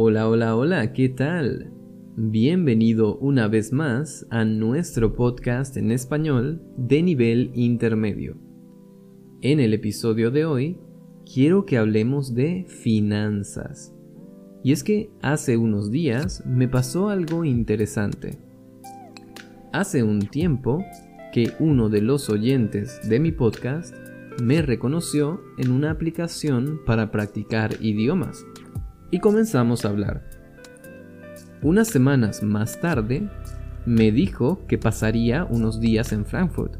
Hola, hola, hola, ¿qué tal? Bienvenido una vez más a nuestro podcast en español de nivel intermedio. En el episodio de hoy quiero que hablemos de finanzas. Y es que hace unos días me pasó algo interesante. Hace un tiempo que uno de los oyentes de mi podcast me reconoció en una aplicación para practicar idiomas y comenzamos a hablar. Unas semanas más tarde, me dijo que pasaría unos días en Frankfurt,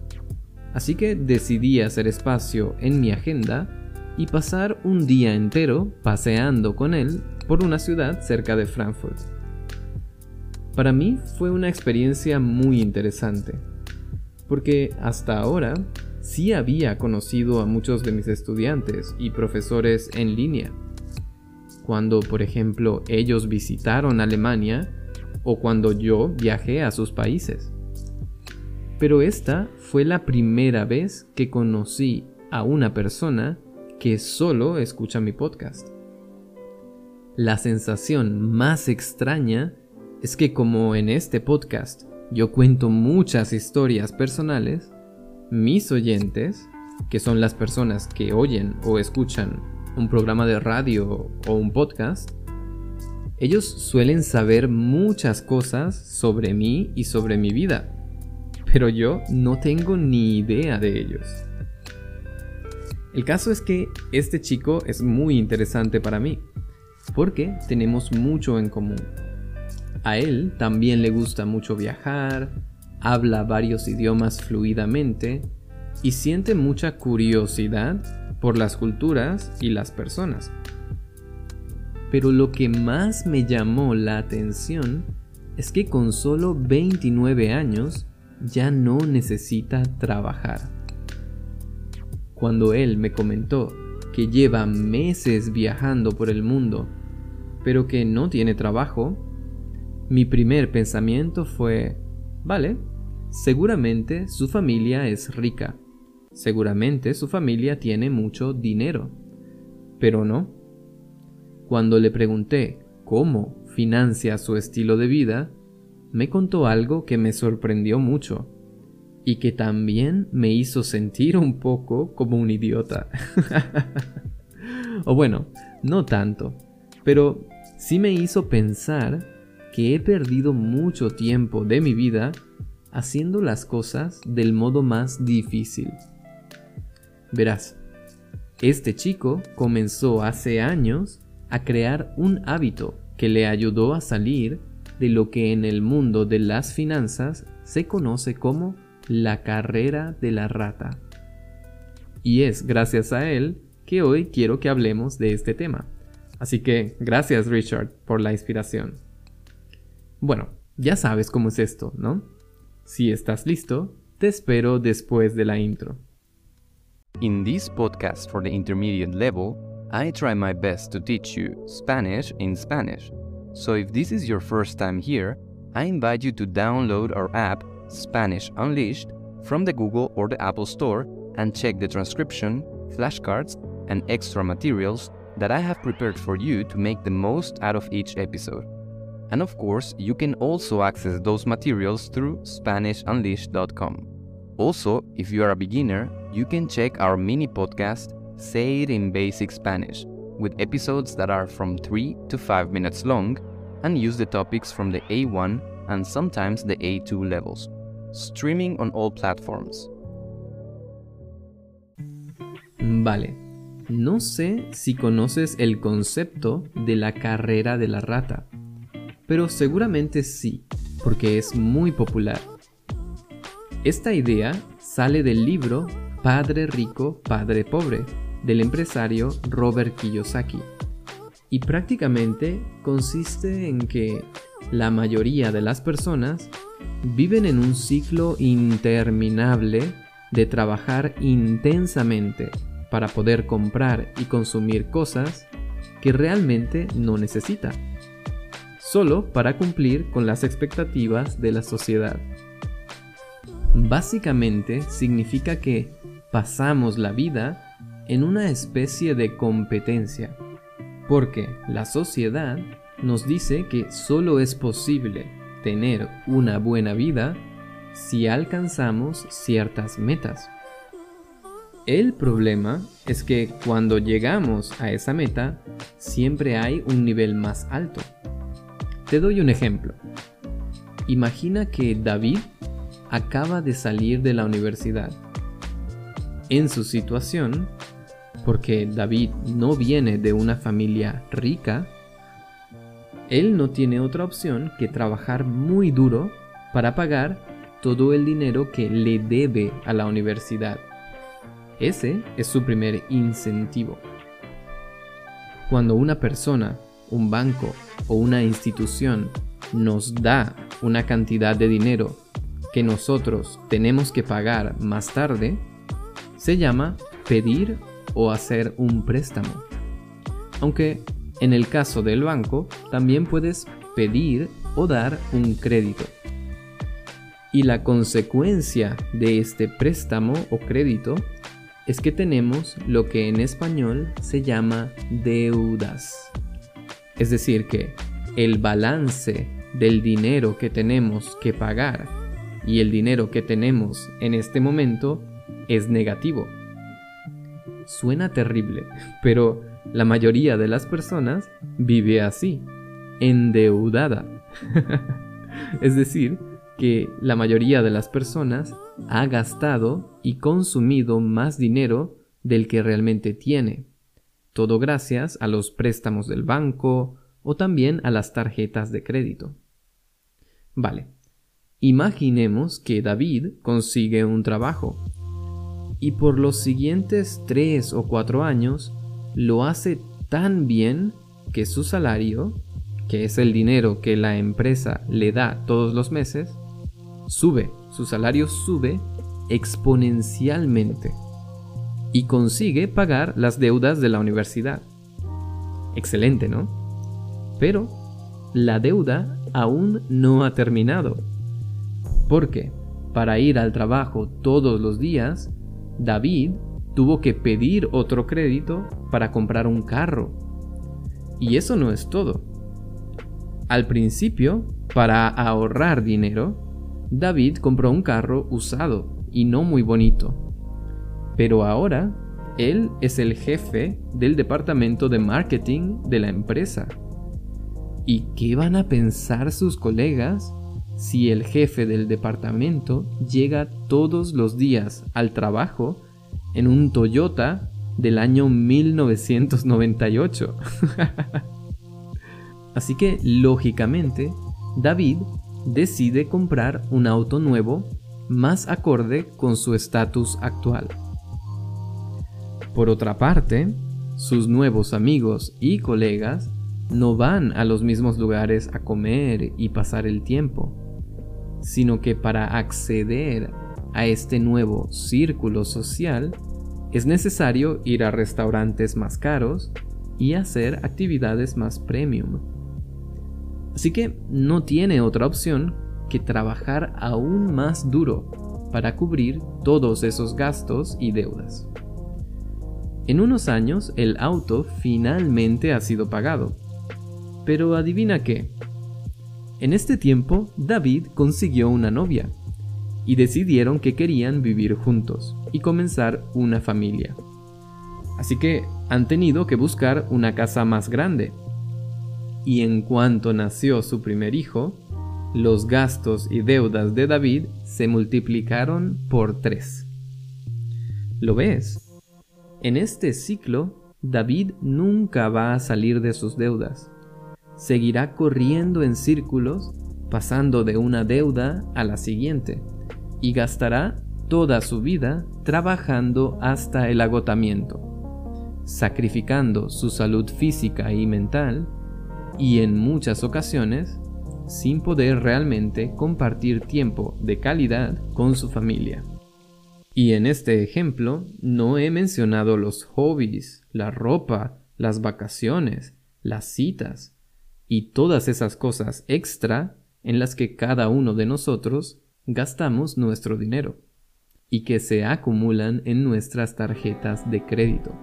así que decidí hacer espacio en mi agenda y pasar un día entero paseando con él por una ciudad cerca de Frankfurt. Para mí fue una experiencia muy interesante, porque hasta ahora sí había conocido a muchos de mis estudiantes y profesores en línea, cuando, por ejemplo, ellos visitaron Alemania o cuando yo viajé a sus países. Pero esta fue la primera vez que conocí a una persona que solo escucha mi podcast. La sensación más extraña es que como en este podcast yo cuento muchas historias personales, mis oyentes, que son las personas que oyen o escuchan un programa de radio o un podcast, ellos suelen saber muchas cosas sobre mí y sobre mi vida, pero yo no tengo ni idea de ellos. El caso es que este chico es muy interesante para mí, porque tenemos mucho en común. A él también le gusta mucho viajar, habla varios idiomas fluidamente y siente mucha curiosidad por las culturas y las personas. Pero lo que más me llamó la atención es que con solo 29 años ya no necesita trabajar. Cuando él me comentó que lleva meses viajando por el mundo, pero que no tiene trabajo, mi primer pensamiento fue, vale, seguramente su familia es rica Seguramente su familia tiene mucho dinero. Pero no. Cuando le pregunté cómo financia su estilo de vida, me contó algo que me sorprendió mucho y que también me hizo sentir un poco como un idiota. o bueno, no tanto, pero sí me hizo pensar que he perdido mucho tiempo de mi vida haciendo las cosas del modo más difícil. Verás, este chico comenzó hace años a crear un hábito que le ayudó a salir de lo que en el mundo de las finanzas se conoce como la carrera de la rata. Y es gracias a él que hoy quiero que hablemos de este tema. Así que gracias Richard por la inspiración. Bueno, ya sabes cómo es esto, ¿no? Si estás listo, te espero después de la intro. In this podcast for the intermediate level, I try my best to teach you Spanish in Spanish. So if this is your first time here, I invite you to download our app Spanish Unleashed from the Google or the Apple Store and check the transcription, flashcards, and extra materials that I have prepared for you to make the most out of each episode. And of course, you can also access those materials through SpanishUnleashed.com. Also, if you are a beginner, you can check our mini podcast, Say It in Basic Spanish, with episodes that are from 3 to 5 minutes long and use the topics from the A1 and sometimes the A2 levels. Streaming on all platforms. Vale. No sé si conoces el concepto de la carrera de la rata, pero seguramente sí, porque es muy popular. Esta idea sale del libro Padre Rico, Padre Pobre del empresario Robert Kiyosaki y prácticamente consiste en que la mayoría de las personas viven en un ciclo interminable de trabajar intensamente para poder comprar y consumir cosas que realmente no necesita, solo para cumplir con las expectativas de la sociedad. Básicamente significa que pasamos la vida en una especie de competencia, porque la sociedad nos dice que solo es posible tener una buena vida si alcanzamos ciertas metas. El problema es que cuando llegamos a esa meta, siempre hay un nivel más alto. Te doy un ejemplo. Imagina que David acaba de salir de la universidad. En su situación, porque David no viene de una familia rica, él no tiene otra opción que trabajar muy duro para pagar todo el dinero que le debe a la universidad. Ese es su primer incentivo. Cuando una persona, un banco o una institución nos da una cantidad de dinero que nosotros tenemos que pagar más tarde, se llama pedir o hacer un préstamo. Aunque en el caso del banco también puedes pedir o dar un crédito. Y la consecuencia de este préstamo o crédito es que tenemos lo que en español se llama deudas. Es decir, que el balance del dinero que tenemos que pagar y el dinero que tenemos en este momento es negativo. Suena terrible, pero la mayoría de las personas vive así, endeudada. es decir, que la mayoría de las personas ha gastado y consumido más dinero del que realmente tiene. Todo gracias a los préstamos del banco o también a las tarjetas de crédito. Vale, imaginemos que David consigue un trabajo y por los siguientes tres o cuatro años lo hace tan bien que su salario, que es el dinero que la empresa le da todos los meses, sube, su salario sube exponencialmente y consigue pagar las deudas de la universidad. Excelente, ¿no? Pero la deuda aún no ha terminado. Porque para ir al trabajo todos los días, David tuvo que pedir otro crédito para comprar un carro. Y eso no es todo. Al principio, para ahorrar dinero, David compró un carro usado y no muy bonito. Pero ahora, él es el jefe del departamento de marketing de la empresa. ¿Y qué van a pensar sus colegas si el jefe del departamento llega todos los días al trabajo en un Toyota del año 1998? Así que, lógicamente, David decide comprar un auto nuevo más acorde con su estatus actual. Por otra parte, sus nuevos amigos y colegas no van a los mismos lugares a comer y pasar el tiempo, sino que para acceder a este nuevo círculo social es necesario ir a restaurantes más caros y hacer actividades más premium. Así que no tiene otra opción que trabajar aún más duro para cubrir todos esos gastos y deudas. En unos años el auto finalmente ha sido pagado. Pero adivina qué. En este tiempo David consiguió una novia y decidieron que querían vivir juntos y comenzar una familia. Así que han tenido que buscar una casa más grande y en cuanto nació su primer hijo, los gastos y deudas de David se multiplicaron por tres. ¿Lo ves? En este ciclo, David nunca va a salir de sus deudas. Seguirá corriendo en círculos, pasando de una deuda a la siguiente, y gastará toda su vida trabajando hasta el agotamiento, sacrificando su salud física y mental y en muchas ocasiones sin poder realmente compartir tiempo de calidad con su familia. Y en este ejemplo no he mencionado los hobbies, la ropa, las vacaciones, las citas y todas esas cosas extra en las que cada uno de nosotros gastamos nuestro dinero y que se acumulan en nuestras tarjetas de crédito.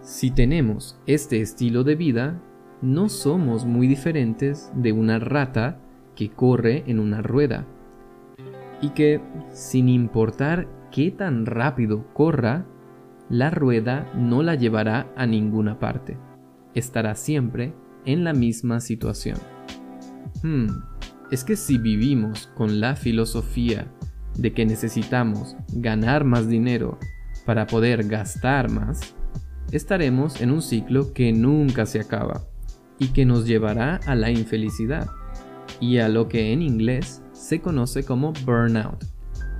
Si tenemos este estilo de vida, no somos muy diferentes de una rata que corre en una rueda y que, sin importar qué tan rápido corra, la rueda no la llevará a ninguna parte. Estará siempre en la misma situación. Hmm, es que si vivimos con la filosofía de que necesitamos ganar más dinero para poder gastar más, estaremos en un ciclo que nunca se acaba y que nos llevará a la infelicidad y a lo que en inglés se conoce como burnout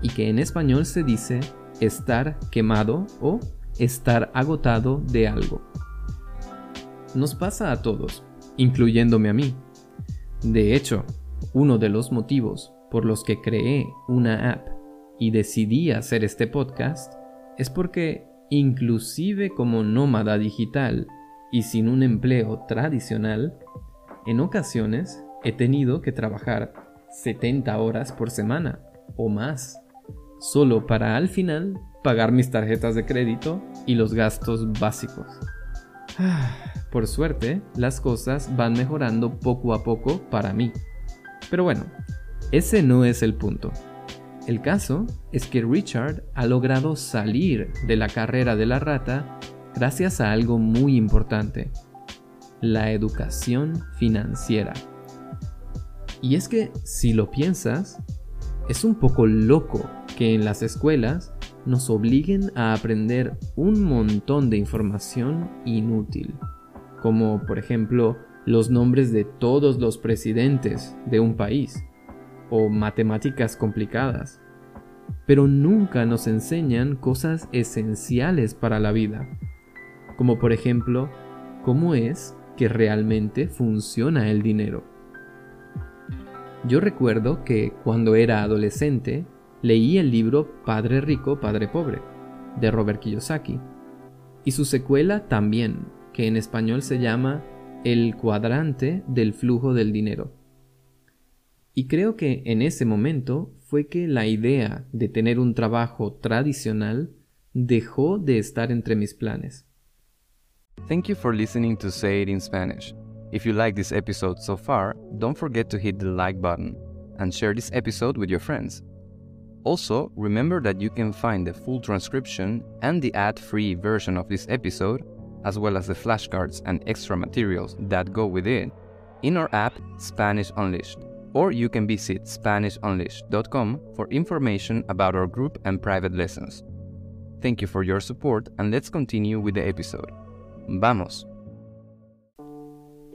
y que en español se dice estar quemado o estar agotado de algo. Nos pasa a todos, incluyéndome a mí. De hecho, uno de los motivos por los que creé una app y decidí hacer este podcast es porque inclusive como nómada digital y sin un empleo tradicional, en ocasiones he tenido que trabajar 70 horas por semana o más, solo para al final pagar mis tarjetas de crédito y los gastos básicos. Por suerte, las cosas van mejorando poco a poco para mí. Pero bueno, ese no es el punto. El caso es que Richard ha logrado salir de la carrera de la rata gracias a algo muy importante, la educación financiera. Y es que, si lo piensas, es un poco loco que en las escuelas nos obliguen a aprender un montón de información inútil, como por ejemplo los nombres de todos los presidentes de un país o matemáticas complicadas, pero nunca nos enseñan cosas esenciales para la vida, como por ejemplo cómo es que realmente funciona el dinero. Yo recuerdo que cuando era adolescente leí el libro Padre Rico, Padre Pobre, de Robert Kiyosaki, y su secuela también, que en español se llama El cuadrante del flujo del dinero. Y creo que en ese momento fue que la idea de tener un trabajo tradicional dejó de estar entre mis planes. Thank you for listening to Say It in Spanish. If you like this episode so far, don't forget to hit the like button and share this episode with your friends. Also, remember that you can find the full transcription and the ad free version of this episode, as well as the flashcards and extra materials that go with it, in our app Spanish Unleashed. Or you can visit SpanishUnleashed.com for information about our group and private lessons. Thank you for your support, and let's continue with the episode. Vamos.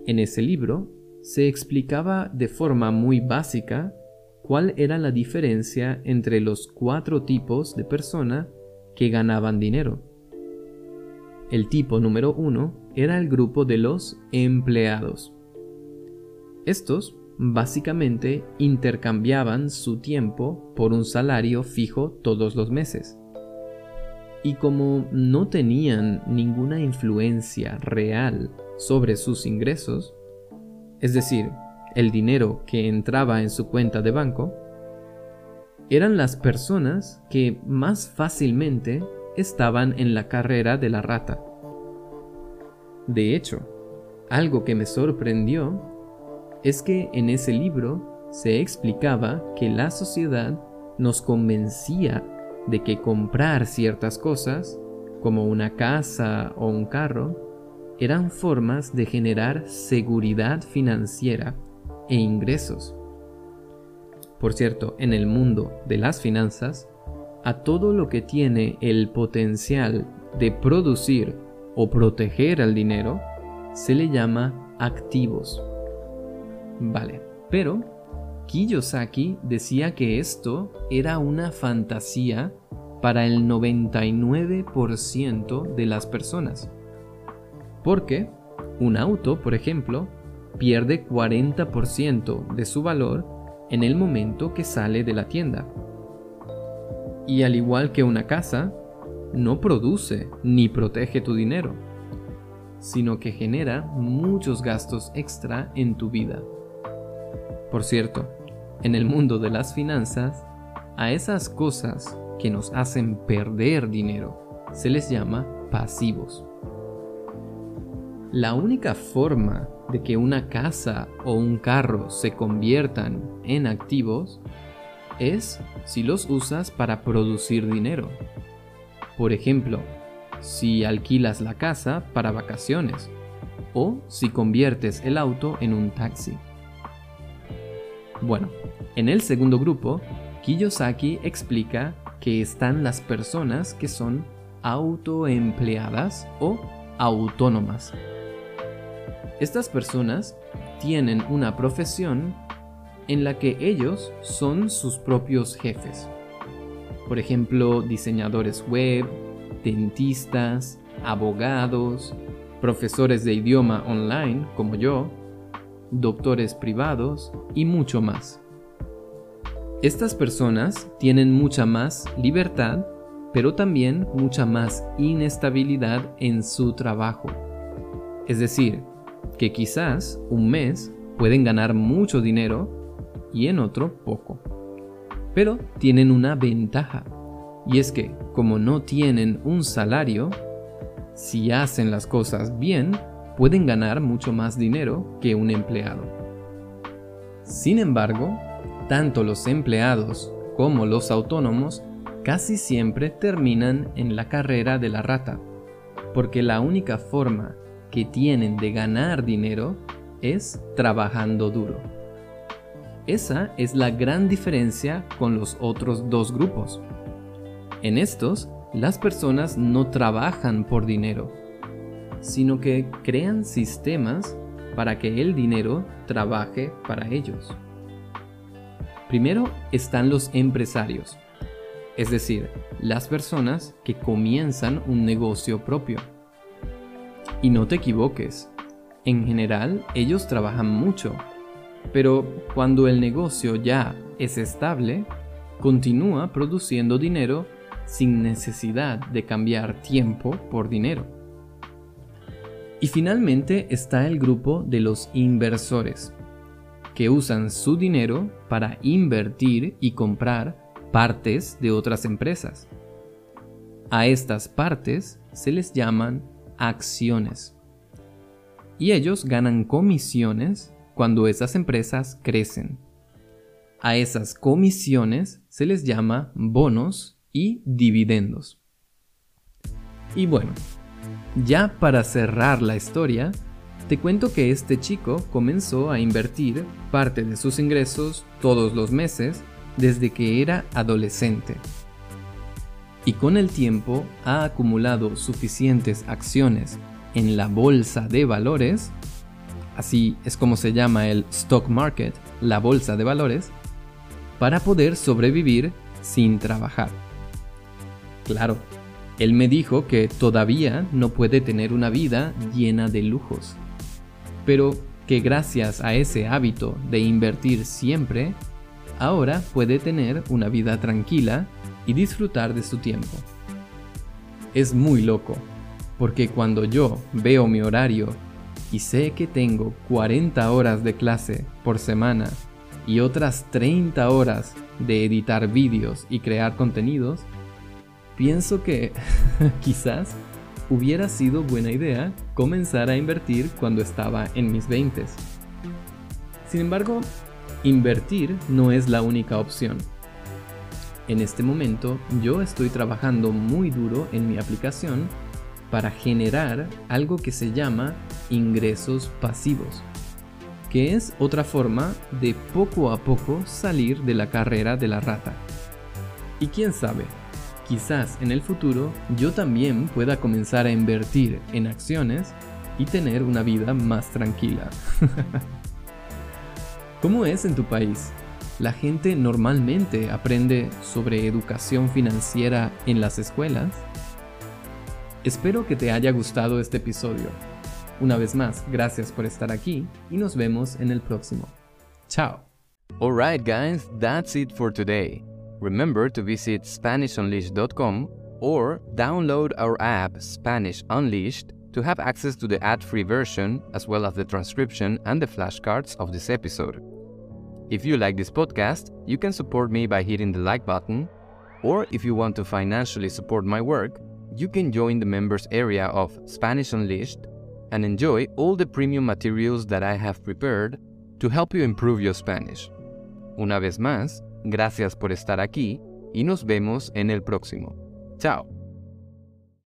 En ese libro se explicaba de forma muy básica cuál era la diferencia entre los cuatro tipos de persona que ganaban dinero. El tipo número uno era el grupo de los empleados. Estos básicamente intercambiaban su tiempo por un salario fijo todos los meses. Y como no tenían ninguna influencia real sobre sus ingresos, es decir, el dinero que entraba en su cuenta de banco, eran las personas que más fácilmente estaban en la carrera de la rata. De hecho, algo que me sorprendió es que en ese libro se explicaba que la sociedad nos convencía de que comprar ciertas cosas, como una casa o un carro, eran formas de generar seguridad financiera e ingresos. Por cierto, en el mundo de las finanzas, a todo lo que tiene el potencial de producir o proteger al dinero se le llama activos. Vale, pero Kiyosaki decía que esto era una fantasía para el 99% de las personas. Porque un auto, por ejemplo, pierde 40% de su valor en el momento que sale de la tienda. Y al igual que una casa, no produce ni protege tu dinero, sino que genera muchos gastos extra en tu vida. Por cierto, en el mundo de las finanzas, a esas cosas que nos hacen perder dinero se les llama pasivos. La única forma de que una casa o un carro se conviertan en activos es si los usas para producir dinero. Por ejemplo, si alquilas la casa para vacaciones o si conviertes el auto en un taxi. Bueno, en el segundo grupo, Kiyosaki explica que están las personas que son autoempleadas o autónomas. Estas personas tienen una profesión en la que ellos son sus propios jefes. Por ejemplo, diseñadores web, dentistas, abogados, profesores de idioma online como yo, doctores privados y mucho más. Estas personas tienen mucha más libertad, pero también mucha más inestabilidad en su trabajo. Es decir, que quizás un mes pueden ganar mucho dinero y en otro poco. Pero tienen una ventaja, y es que como no tienen un salario, si hacen las cosas bien, pueden ganar mucho más dinero que un empleado. Sin embargo, tanto los empleados como los autónomos casi siempre terminan en la carrera de la rata, porque la única forma que tienen de ganar dinero es trabajando duro. Esa es la gran diferencia con los otros dos grupos. En estos, las personas no trabajan por dinero, sino que crean sistemas para que el dinero trabaje para ellos. Primero están los empresarios, es decir, las personas que comienzan un negocio propio. Y no te equivoques, en general ellos trabajan mucho, pero cuando el negocio ya es estable, continúa produciendo dinero sin necesidad de cambiar tiempo por dinero. Y finalmente está el grupo de los inversores, que usan su dinero para invertir y comprar partes de otras empresas. A estas partes se les llaman acciones. Y ellos ganan comisiones cuando esas empresas crecen. A esas comisiones se les llama bonos y dividendos. Y bueno, ya para cerrar la historia, te cuento que este chico comenzó a invertir parte de sus ingresos todos los meses desde que era adolescente. Y con el tiempo ha acumulado suficientes acciones en la bolsa de valores, así es como se llama el stock market, la bolsa de valores, para poder sobrevivir sin trabajar. Claro, él me dijo que todavía no puede tener una vida llena de lujos, pero que gracias a ese hábito de invertir siempre, ahora puede tener una vida tranquila y disfrutar de su tiempo. Es muy loco, porque cuando yo veo mi horario y sé que tengo 40 horas de clase por semana y otras 30 horas de editar vídeos y crear contenidos, pienso que quizás hubiera sido buena idea comenzar a invertir cuando estaba en mis 20. Sin embargo, invertir no es la única opción. En este momento yo estoy trabajando muy duro en mi aplicación para generar algo que se llama ingresos pasivos, que es otra forma de poco a poco salir de la carrera de la rata. Y quién sabe, quizás en el futuro yo también pueda comenzar a invertir en acciones y tener una vida más tranquila. ¿Cómo es en tu país? ¿La gente normalmente aprende sobre educación financiera en las escuelas? Espero que te haya gustado este episodio. Una vez más, gracias por estar aquí y nos vemos en el próximo. Chao. Alright guys, that's it for today. Remember to visit SpanishUnleashed.com or download our app Spanish Unleashed to have access to the ad free version as well as the transcription and the flashcards of this episode. If you like this podcast, you can support me by hitting the like button, or if you want to financially support my work, you can join the members area of Spanish Unleashed and enjoy all the premium materials that I have prepared to help you improve your Spanish. Una vez más, gracias por estar aquí y nos vemos en el próximo. Chao.